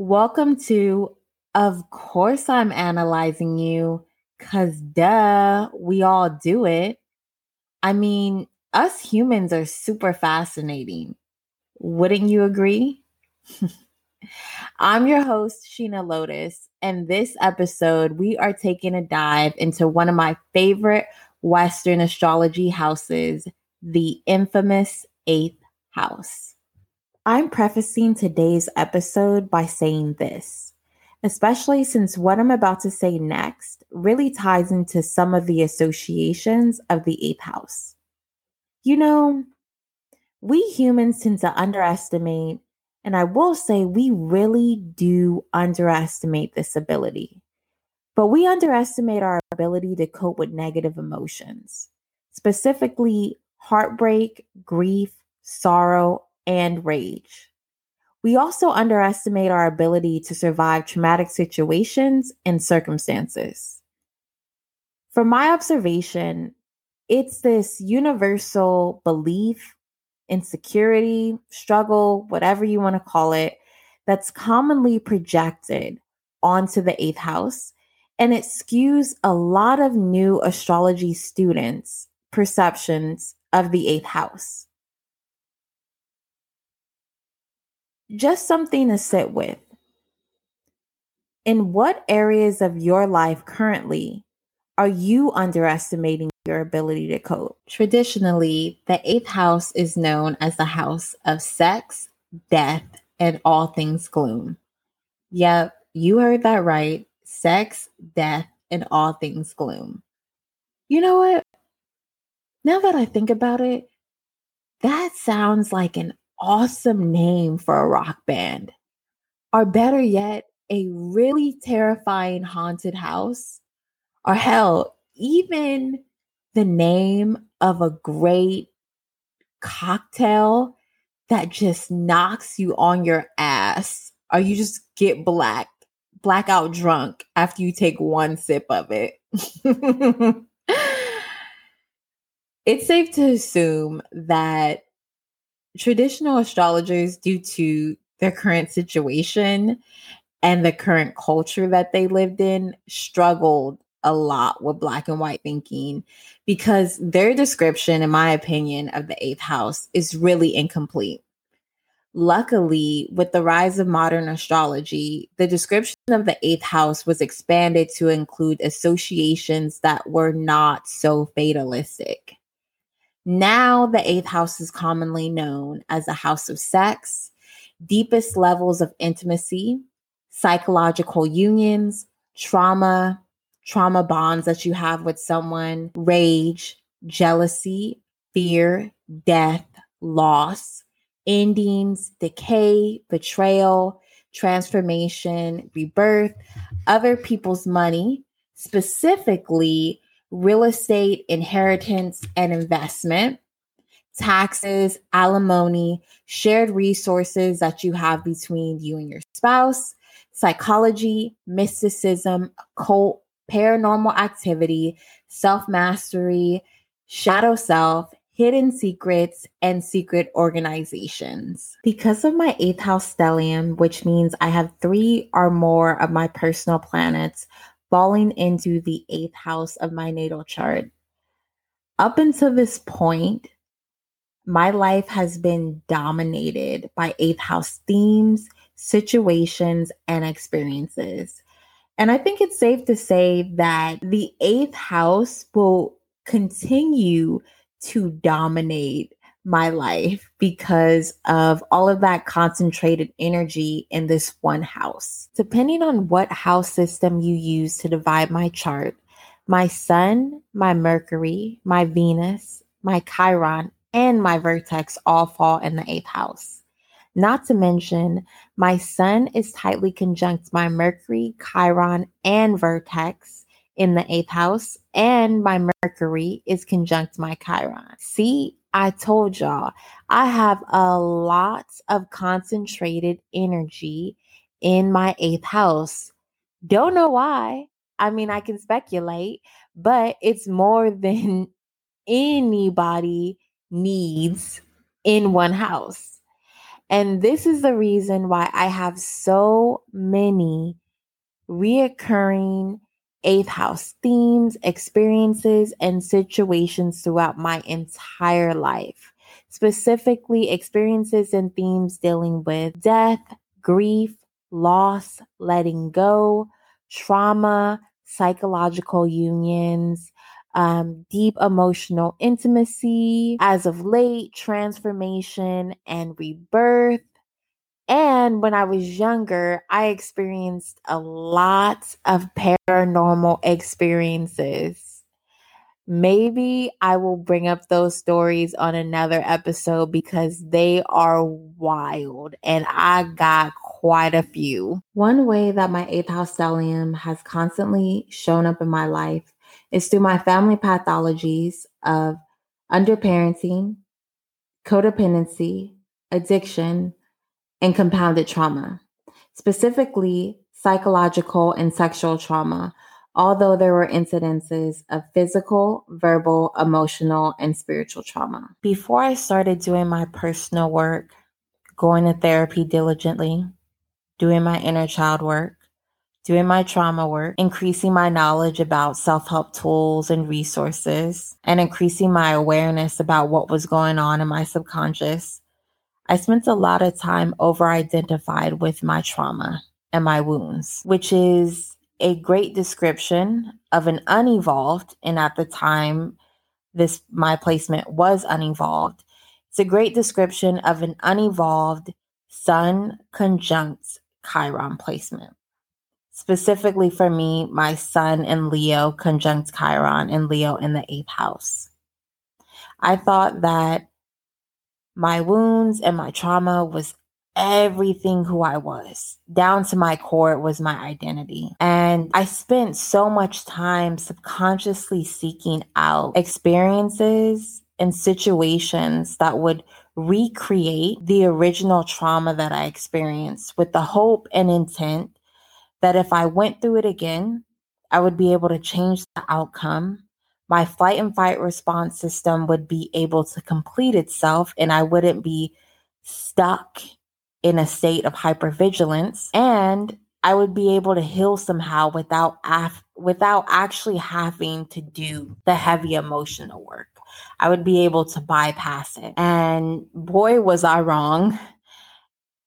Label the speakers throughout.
Speaker 1: Welcome to Of Course I'm Analyzing You, because duh, we all do it. I mean, us humans are super fascinating. Wouldn't you agree? I'm your host, Sheena Lotus, and this episode, we are taking a dive into one of my favorite Western astrology houses, the infamous Eighth House. I'm prefacing today's episode by saying this, especially since what I'm about to say next really ties into some of the associations of the eighth house. You know, we humans tend to underestimate, and I will say we really do underestimate this ability. But we underestimate our ability to cope with negative emotions, specifically heartbreak, grief, sorrow, and rage. We also underestimate our ability to survive traumatic situations and circumstances. From my observation, it's this universal belief, insecurity, struggle, whatever you want to call it, that's commonly projected onto the eighth house. And it skews a lot of new astrology students' perceptions of the eighth house. Just something to sit with. In what areas of your life currently are you underestimating your ability to cope? Traditionally, the eighth house is known as the house of sex, death, and all things gloom. Yep, you heard that right. Sex, death, and all things gloom. You know what? Now that I think about it, that sounds like an awesome name for a rock band. Or better yet, a really terrifying haunted house. Or hell, even the name of a great cocktail that just knocks you on your ass or you just get black blackout drunk after you take one sip of it. it's safe to assume that traditional astrologers, due to their current situation and the current culture that they lived in, struggled a lot with black and white thinking because their description, in my opinion, of the eighth house is really incomplete. Luckily, with the rise of modern astrology, the description of the eighth house was expanded to include associations that were not so fatalistic. Now, the eighth house is commonly known as a house of sex, deepest levels of intimacy, psychological unions, trauma, trauma bonds that you have with someone, rage, jealousy, fear, death, loss, endings, decay, betrayal, transformation, rebirth, other people's money, specifically real estate, inheritance, and investment, taxes, alimony, shared resources that you have between you and your spouse, psychology, mysticism, occult, paranormal activity, self mastery, shadow self, hidden secrets, and secret organizations. Because of my eighth house stellium, which means I have three or more of my personal planets falling into the eighth house of my natal chart. Up until this point, my life has been dominated by eighth house themes, situations, and experiences. And I think it's safe to say that the eighth house will continue to dominate my life because of all of that concentrated energy in this one house. Depending on what house system you use to divide my chart, my sun, my Mercury, my Venus, my Chiron, and my vertex all fall in the eighth house. Not to mention, my sun is tightly conjunct my Mercury, Chiron, and vertex in the eighth house, and my Mercury is conjunct my Chiron. See, I told y'all, I have a lot of concentrated energy in my eighth house. Don't know why. I mean, I can speculate, but it's more than anybody needs in one house. And this is the reason why I have so many reoccurring eighth house themes, experiences, and situations throughout my entire life. Specifically, experiences and themes dealing with death, grief, loss, letting go, trauma, psychological unions, um, deep emotional intimacy, as of late, transformation and rebirth. And when I was younger, I experienced a lot of paranormal experiences. Maybe I will bring up those stories on another episode because they are wild and I got quite a few. One way that my eighth house stellium has constantly shown up in my life is through my family pathologies of underparenting, codependency, addiction, and compounded trauma, specifically psychological and sexual trauma, although there were incidences of physical, verbal, emotional, and spiritual trauma. Before I started doing my personal work, going to therapy diligently, doing my inner child work, doing my trauma work, increasing my knowledge about self help tools and resources, and increasing my awareness about what was going on in my subconscious, I spent a lot of time over identified with my trauma and my wounds, which is a great description of an unevolved, and at the time, this my placement was unevolved. It's a great description of an unevolved Sun conjunct Chiron placement. Specifically for me, my Sun and Leo conjunct Chiron and Leo in the eighth house. I thought that my wounds and my trauma was everything who I was. Down to my core, was my identity. And I spent so much time subconsciously seeking out experiences and situations that would recreate the original trauma that I experienced with the hope and intent that if I went through it again, I would be able to change the outcome my flight and fight response system would be able to complete itself and I wouldn't be stuck in a state of hypervigilance and I would be able to heal somehow without af- without actually having to do the heavy emotional work. I would be able to bypass it. And boy was I wrong.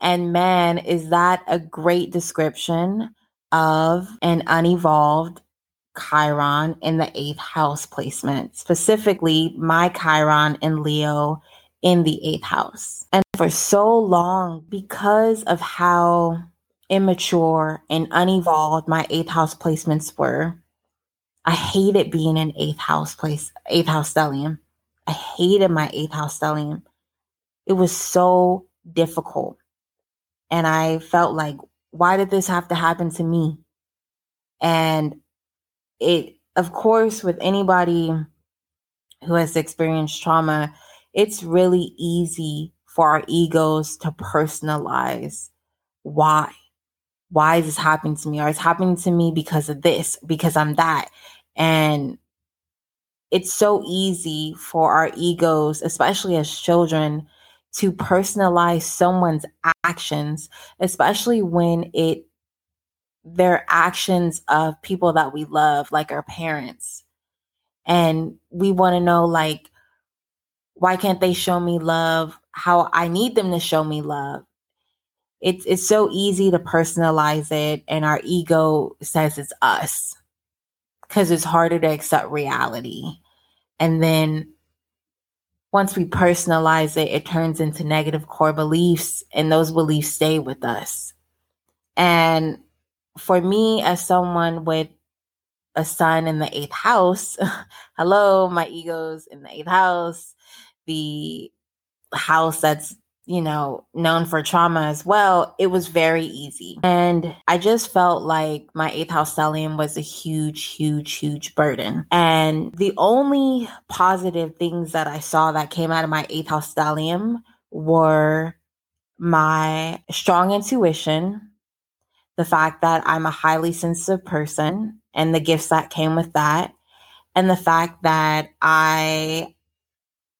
Speaker 1: And man, is that a great description of an unevolved Chiron in the eighth house placement, specifically my Chiron in Leo in the eighth house. And for so long, because of how immature and unevolved my eighth house placements were, I hated being in eighth house place, eighth house stellium. I hated my eighth house stellium. It was so difficult. And I felt like, why did this have to happen to me? And it of course with anybody who has experienced trauma it's really easy for our egos to personalize why. Why is this happening to me? Or it's happening to me because of this because i'm that. And it's so easy for our egos especially as children to personalize someone's actions especially when it their actions of people that we love, like our parents. And we want to know, like, why can't they show me love how I need them to show me love? It's it's so easy to personalize it, and our ego says it's us because it's harder to accept reality. And then once we personalize it, it turns into negative core beliefs, and those beliefs stay with us. And for me, as someone with a sun in the eighth house, hello, my ego's in the eighth house, the house that's you know, known for trauma as well, it was very easy. And I just felt like my eighth house stellium was a huge, huge, huge burden. And the only positive things that I saw that came out of my eighth house stellium were my strong intuition, the fact that I'm a highly sensitive person and the gifts that came with that, and the fact that I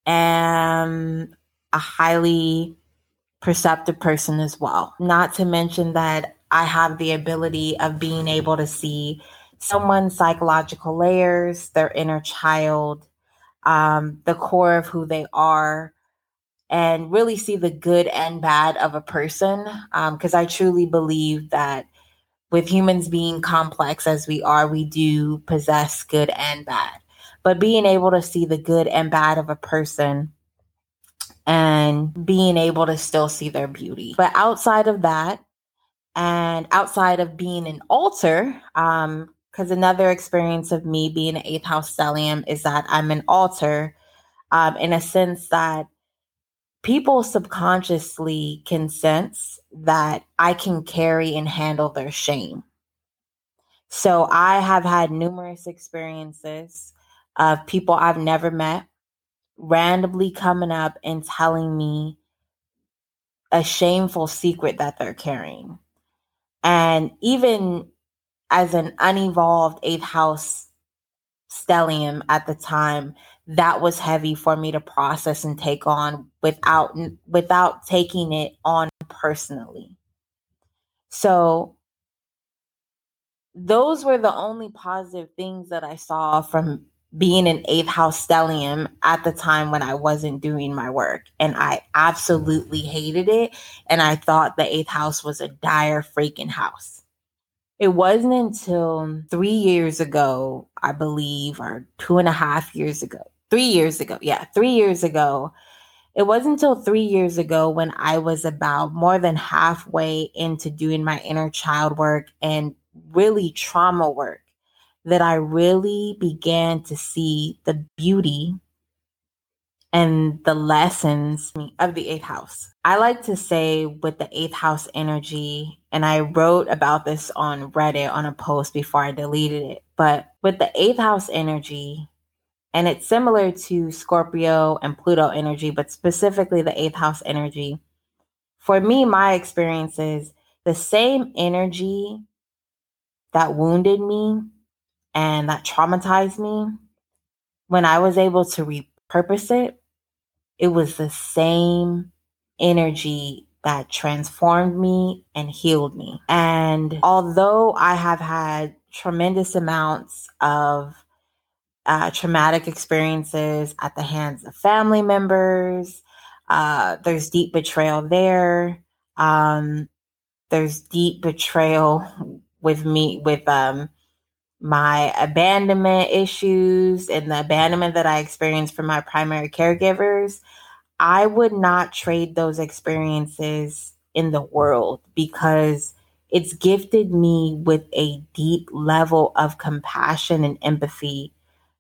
Speaker 1: am a highly perceptive person as well. Not to mention that I have the ability of being able to see someone's psychological layers, their inner child, um, the core of who they are, and really see the good and bad of a person. Because um, I truly believe that with humans being complex as we are, we do possess good and bad. But being able to see the good and bad of a person and being able to still see their beauty. But outside of that, and outside of being an altar, um, because another experience of me being an eighth house stellium is that I'm an altar um, in a sense that people subconsciously can sense that I can carry and handle their shame. So I have had numerous experiences of people I've never met randomly coming up and telling me a shameful secret that they're carrying. And even as an unevolved eighth house stellium at the time, that was heavy for me to process and take on without without taking it on personally. So those were the only positive things that I saw from being an eighth house stellium at the time when I wasn't doing my work. And I absolutely hated it. And I thought the eighth house was a dire freaking house. It wasn't until three years ago, I believe, or two and a half years ago, three years ago. Yeah, three years ago. It wasn't until three years ago when I was about more than halfway into doing my inner child work and really trauma work that I really began to see the beauty and the lessons of the eighth house. I like to say with the eighth house energy, and I wrote about this on Reddit on a post before I deleted it, but with the eighth house energy, and it's similar to Scorpio and Pluto energy, but specifically the eighth house energy. For me, my experience is the same energy that wounded me and that traumatized me, when I was able to repurpose it, it was the same energy that transformed me and healed me. And although I have had tremendous amounts of uh, traumatic experiences at the hands of family members, uh, there's deep betrayal there. Um, there's deep betrayal with me, with um, my abandonment issues and the abandonment that I experienced from my primary caregivers, I would not trade those experiences in the world because it's gifted me with a deep level of compassion and empathy,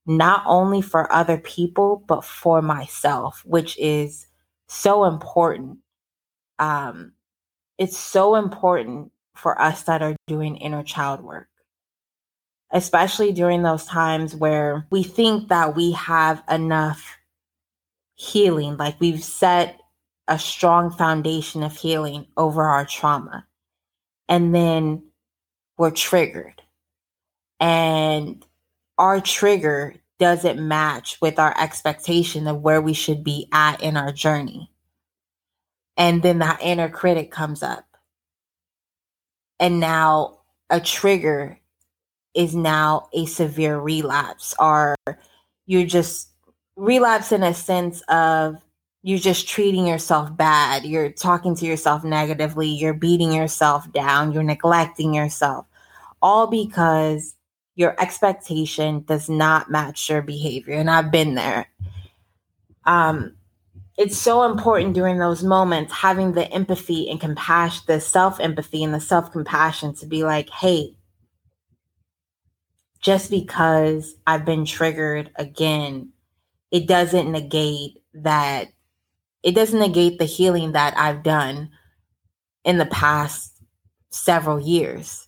Speaker 1: not only for other people, but for myself, which is so important. Um, it's so important for us that are doing inner child work especially during those times where we think that we have enough healing, like we've set a strong foundation of healing over our trauma. And then we're triggered. And our trigger doesn't match with our expectation of where we should be at in our journey. And then that inner critic comes up. And now a trigger is now a severe relapse or you're just relapse in a sense of you're just treating yourself bad you're talking to yourself negatively you're beating yourself down you're neglecting yourself all because your expectation does not match your behavior and i've been there um it's so important during those moments having the empathy and compassion the self empathy and the self compassion to be like hey just because I've been triggered again, it doesn't negate that, it doesn't negate the healing that I've done in the past several years.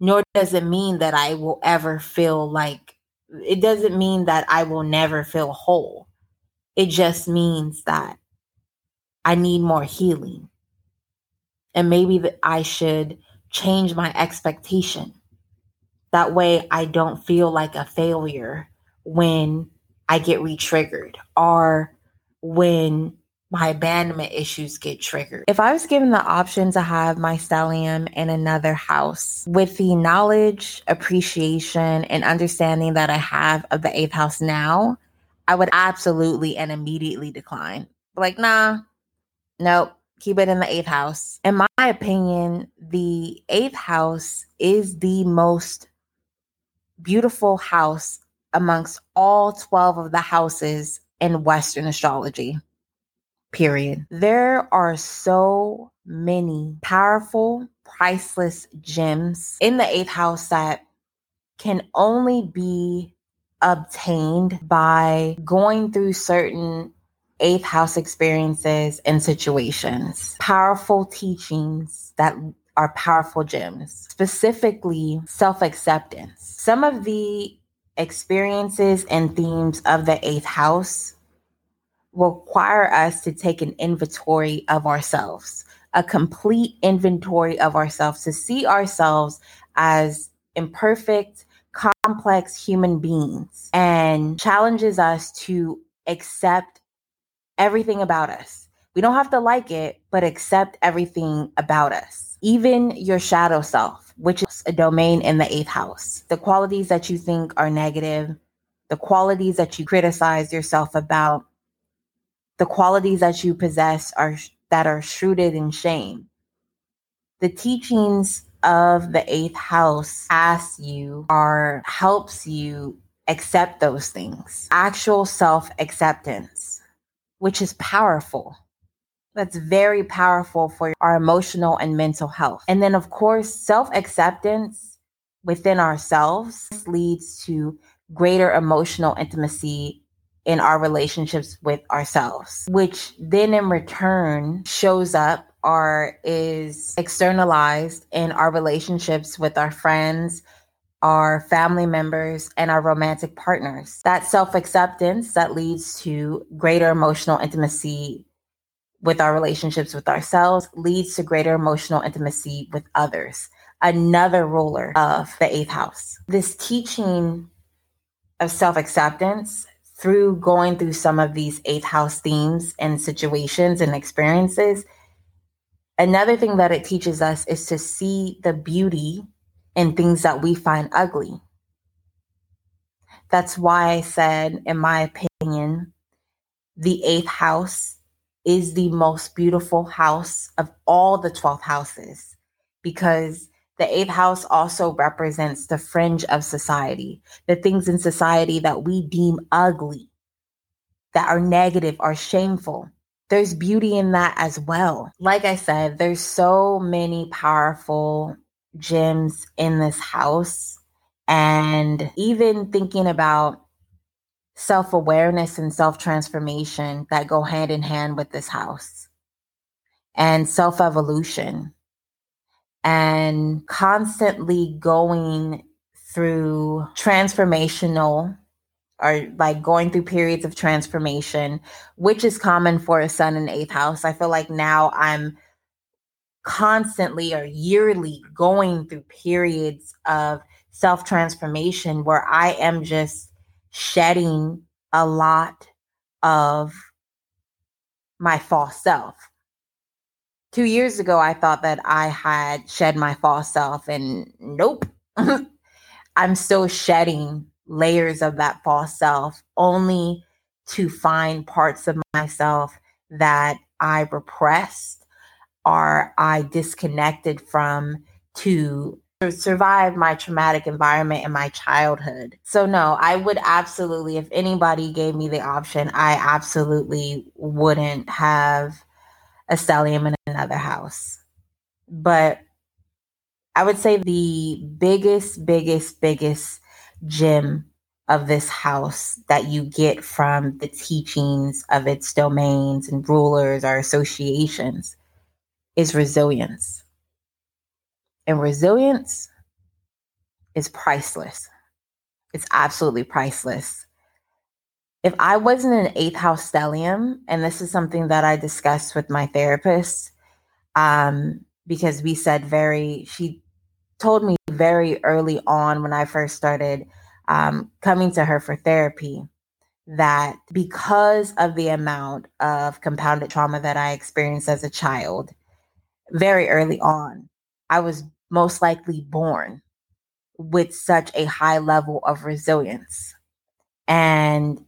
Speaker 1: Nor does it mean that I will ever feel like, it doesn't mean that I will never feel whole. It just means that I need more healing. And maybe that I should change my expectation that way, I don't feel like a failure when I get re triggered or when my abandonment issues get triggered. If I was given the option to have my stellium in another house with the knowledge, appreciation, and understanding that I have of the eighth house now, I would absolutely and immediately decline. Like, nah, nope, keep it in the eighth house. In my opinion, the eighth house is the most beautiful house amongst all 12 of the houses in Western astrology. Period. There are so many powerful, priceless gems in the eighth house that can only be obtained by going through certain eighth house experiences and situations, powerful teachings that are powerful gems, specifically self acceptance. Some of the experiences and themes of the eighth house require us to take an inventory of ourselves, a complete inventory of ourselves, to see ourselves as imperfect, complex human beings, and challenges us to accept everything about us. We don't have to like it, but accept everything about us, even your shadow self, which is a domain in the eighth house. The qualities that you think are negative, the qualities that you criticize yourself about, the qualities that you possess are that are rooted in shame. The teachings of the eighth house asks you or helps you accept those things. Actual self acceptance which is powerful. That's very powerful for our emotional and mental health. And then, of course, self acceptance within ourselves leads to greater emotional intimacy in our relationships with ourselves, which then in return shows up or is externalized in our relationships with our friends, our family members, and our romantic partners. That self acceptance that leads to greater emotional intimacy with our relationships with ourselves leads to greater emotional intimacy with others. Another ruler of the eighth house. This teaching of self acceptance through going through some of these eighth house themes and situations and experiences. Another thing that it teaches us is to see the beauty in things that we find ugly. That's why I said, in my opinion, the eighth house is the most beautiful house of all the 12 houses because the eighth house also represents the fringe of society, the things in society that we deem ugly, that are negative, are shameful. There's beauty in that as well. Like I said, there's so many powerful gems in this house. And even thinking about self awareness and self transformation that go hand in hand with this house, and self evolution, and constantly going through transformational or like going through periods of transformation, which is common for a sun in eighth house. I feel like now I'm constantly or yearly going through periods of self transformation where I am just shedding a lot of my false self. Two years ago, I thought that I had shed my false self, and nope, I'm still shedding layers of that false self only to find parts of myself that I repressed or I disconnected from to survive my traumatic environment in my childhood. So no, I would absolutely if anybody gave me the option, I absolutely wouldn't have a stellium in another house. But I would say the biggest biggest biggest gem of this house that you get from the teachings of its domains and rulers or associations is resilience. And resilience is priceless. It's absolutely priceless. If I wasn't an eighth house stellium, and this is something that I discussed with my therapist, um, because we said very, she told me very early on when I first started um, coming to her for therapy that because of the amount of compounded trauma that I experienced as a child, very early on, I was most likely born with such a high level of resilience. And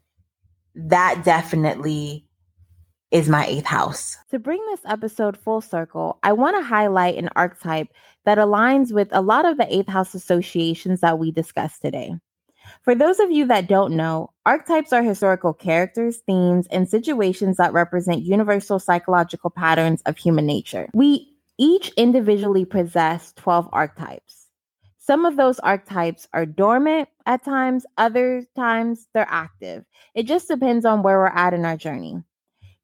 Speaker 1: that definitely is my eighth house. To bring this episode full circle, I want to highlight an archetype that aligns with a lot of the eighth house associations that we discussed today. For those of you that don't know, archetypes are historical characters, themes, and situations that represent universal psychological patterns of human nature. We each individually possess 12 archetypes. Some of those archetypes are dormant at times, other times they're active. It just depends on where we're at in our journey.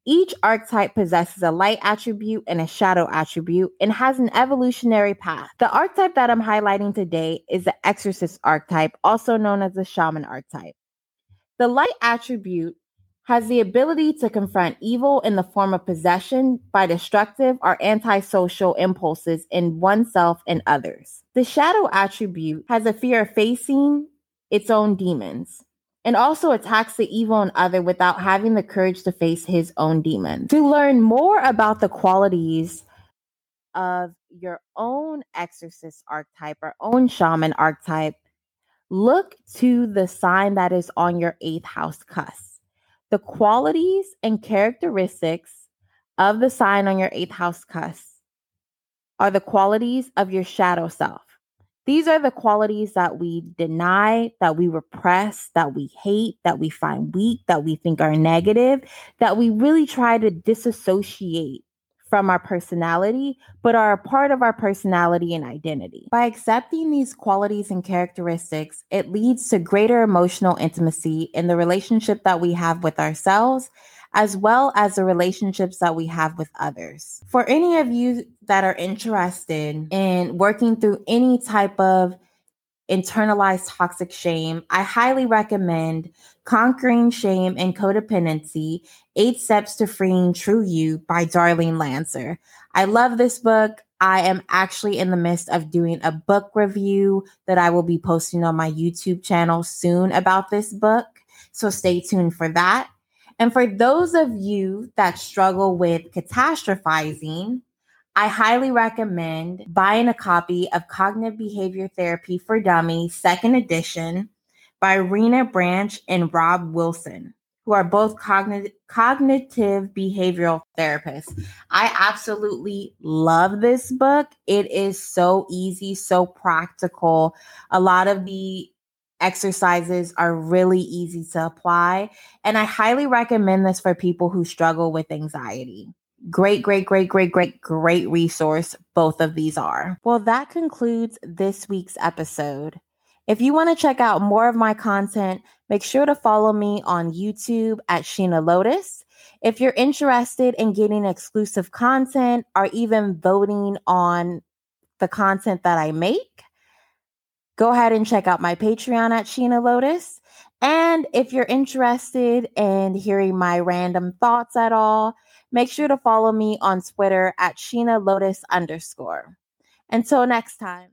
Speaker 1: Each archetype possesses a light attribute and a shadow attribute and has an evolutionary path. The archetype that I'm highlighting today is the exorcist archetype, also known as the shaman archetype. The light attribute has the ability to confront evil in the form of possession by destructive or antisocial impulses in oneself and others. The shadow attribute has a fear of facing its own demons and also attacks the evil in other without having the courage to face his own demon. To learn more about the qualities of your own exorcist archetype or own shaman archetype, look to the sign that is on your eighth house cusp. The qualities and characteristics of the sign on your eighth house cusp are the qualities of your shadow self. These are the qualities that we deny, that we repress, that we hate, that we find weak, that we think are negative, that we really try to disassociate from our personality, but are a part of our personality and identity. By accepting these qualities and characteristics, it leads to greater emotional intimacy in the relationship that we have with ourselves as well as the relationships that we have with others. For any of you that are interested in working through any type of internalized toxic shame, I highly recommend Conquering Shame and Codependency Eight Steps to Freeing True You by Darlene Lancer. I love this book. I am actually in the midst of doing a book review that I will be posting on my YouTube channel soon about this book. So stay tuned for that. And for those of you that struggle with catastrophizing, I highly recommend buying a copy of Cognitive Behavior Therapy for Dummies, second edition by Rhena Branch and Rob Willson, who are both cognitive behavioral therapists. I absolutely love this book. It is so easy, so practical. A lot of the exercises are really easy to apply. And I highly recommend this for people who struggle with anxiety. Great, great, great, great, great, great resource. Both of these are. Well, that concludes this week's episode. If you want to check out more of my content, make sure to follow me on YouTube at Sheena Lotus. If you're interested in getting exclusive content or even voting on the content that I make, go ahead and check out my Patreon at Sheena Lotus. And if you're interested in hearing my random thoughts at all, make sure to follow me on Twitter at Sheena Lotus underscore. Until next time.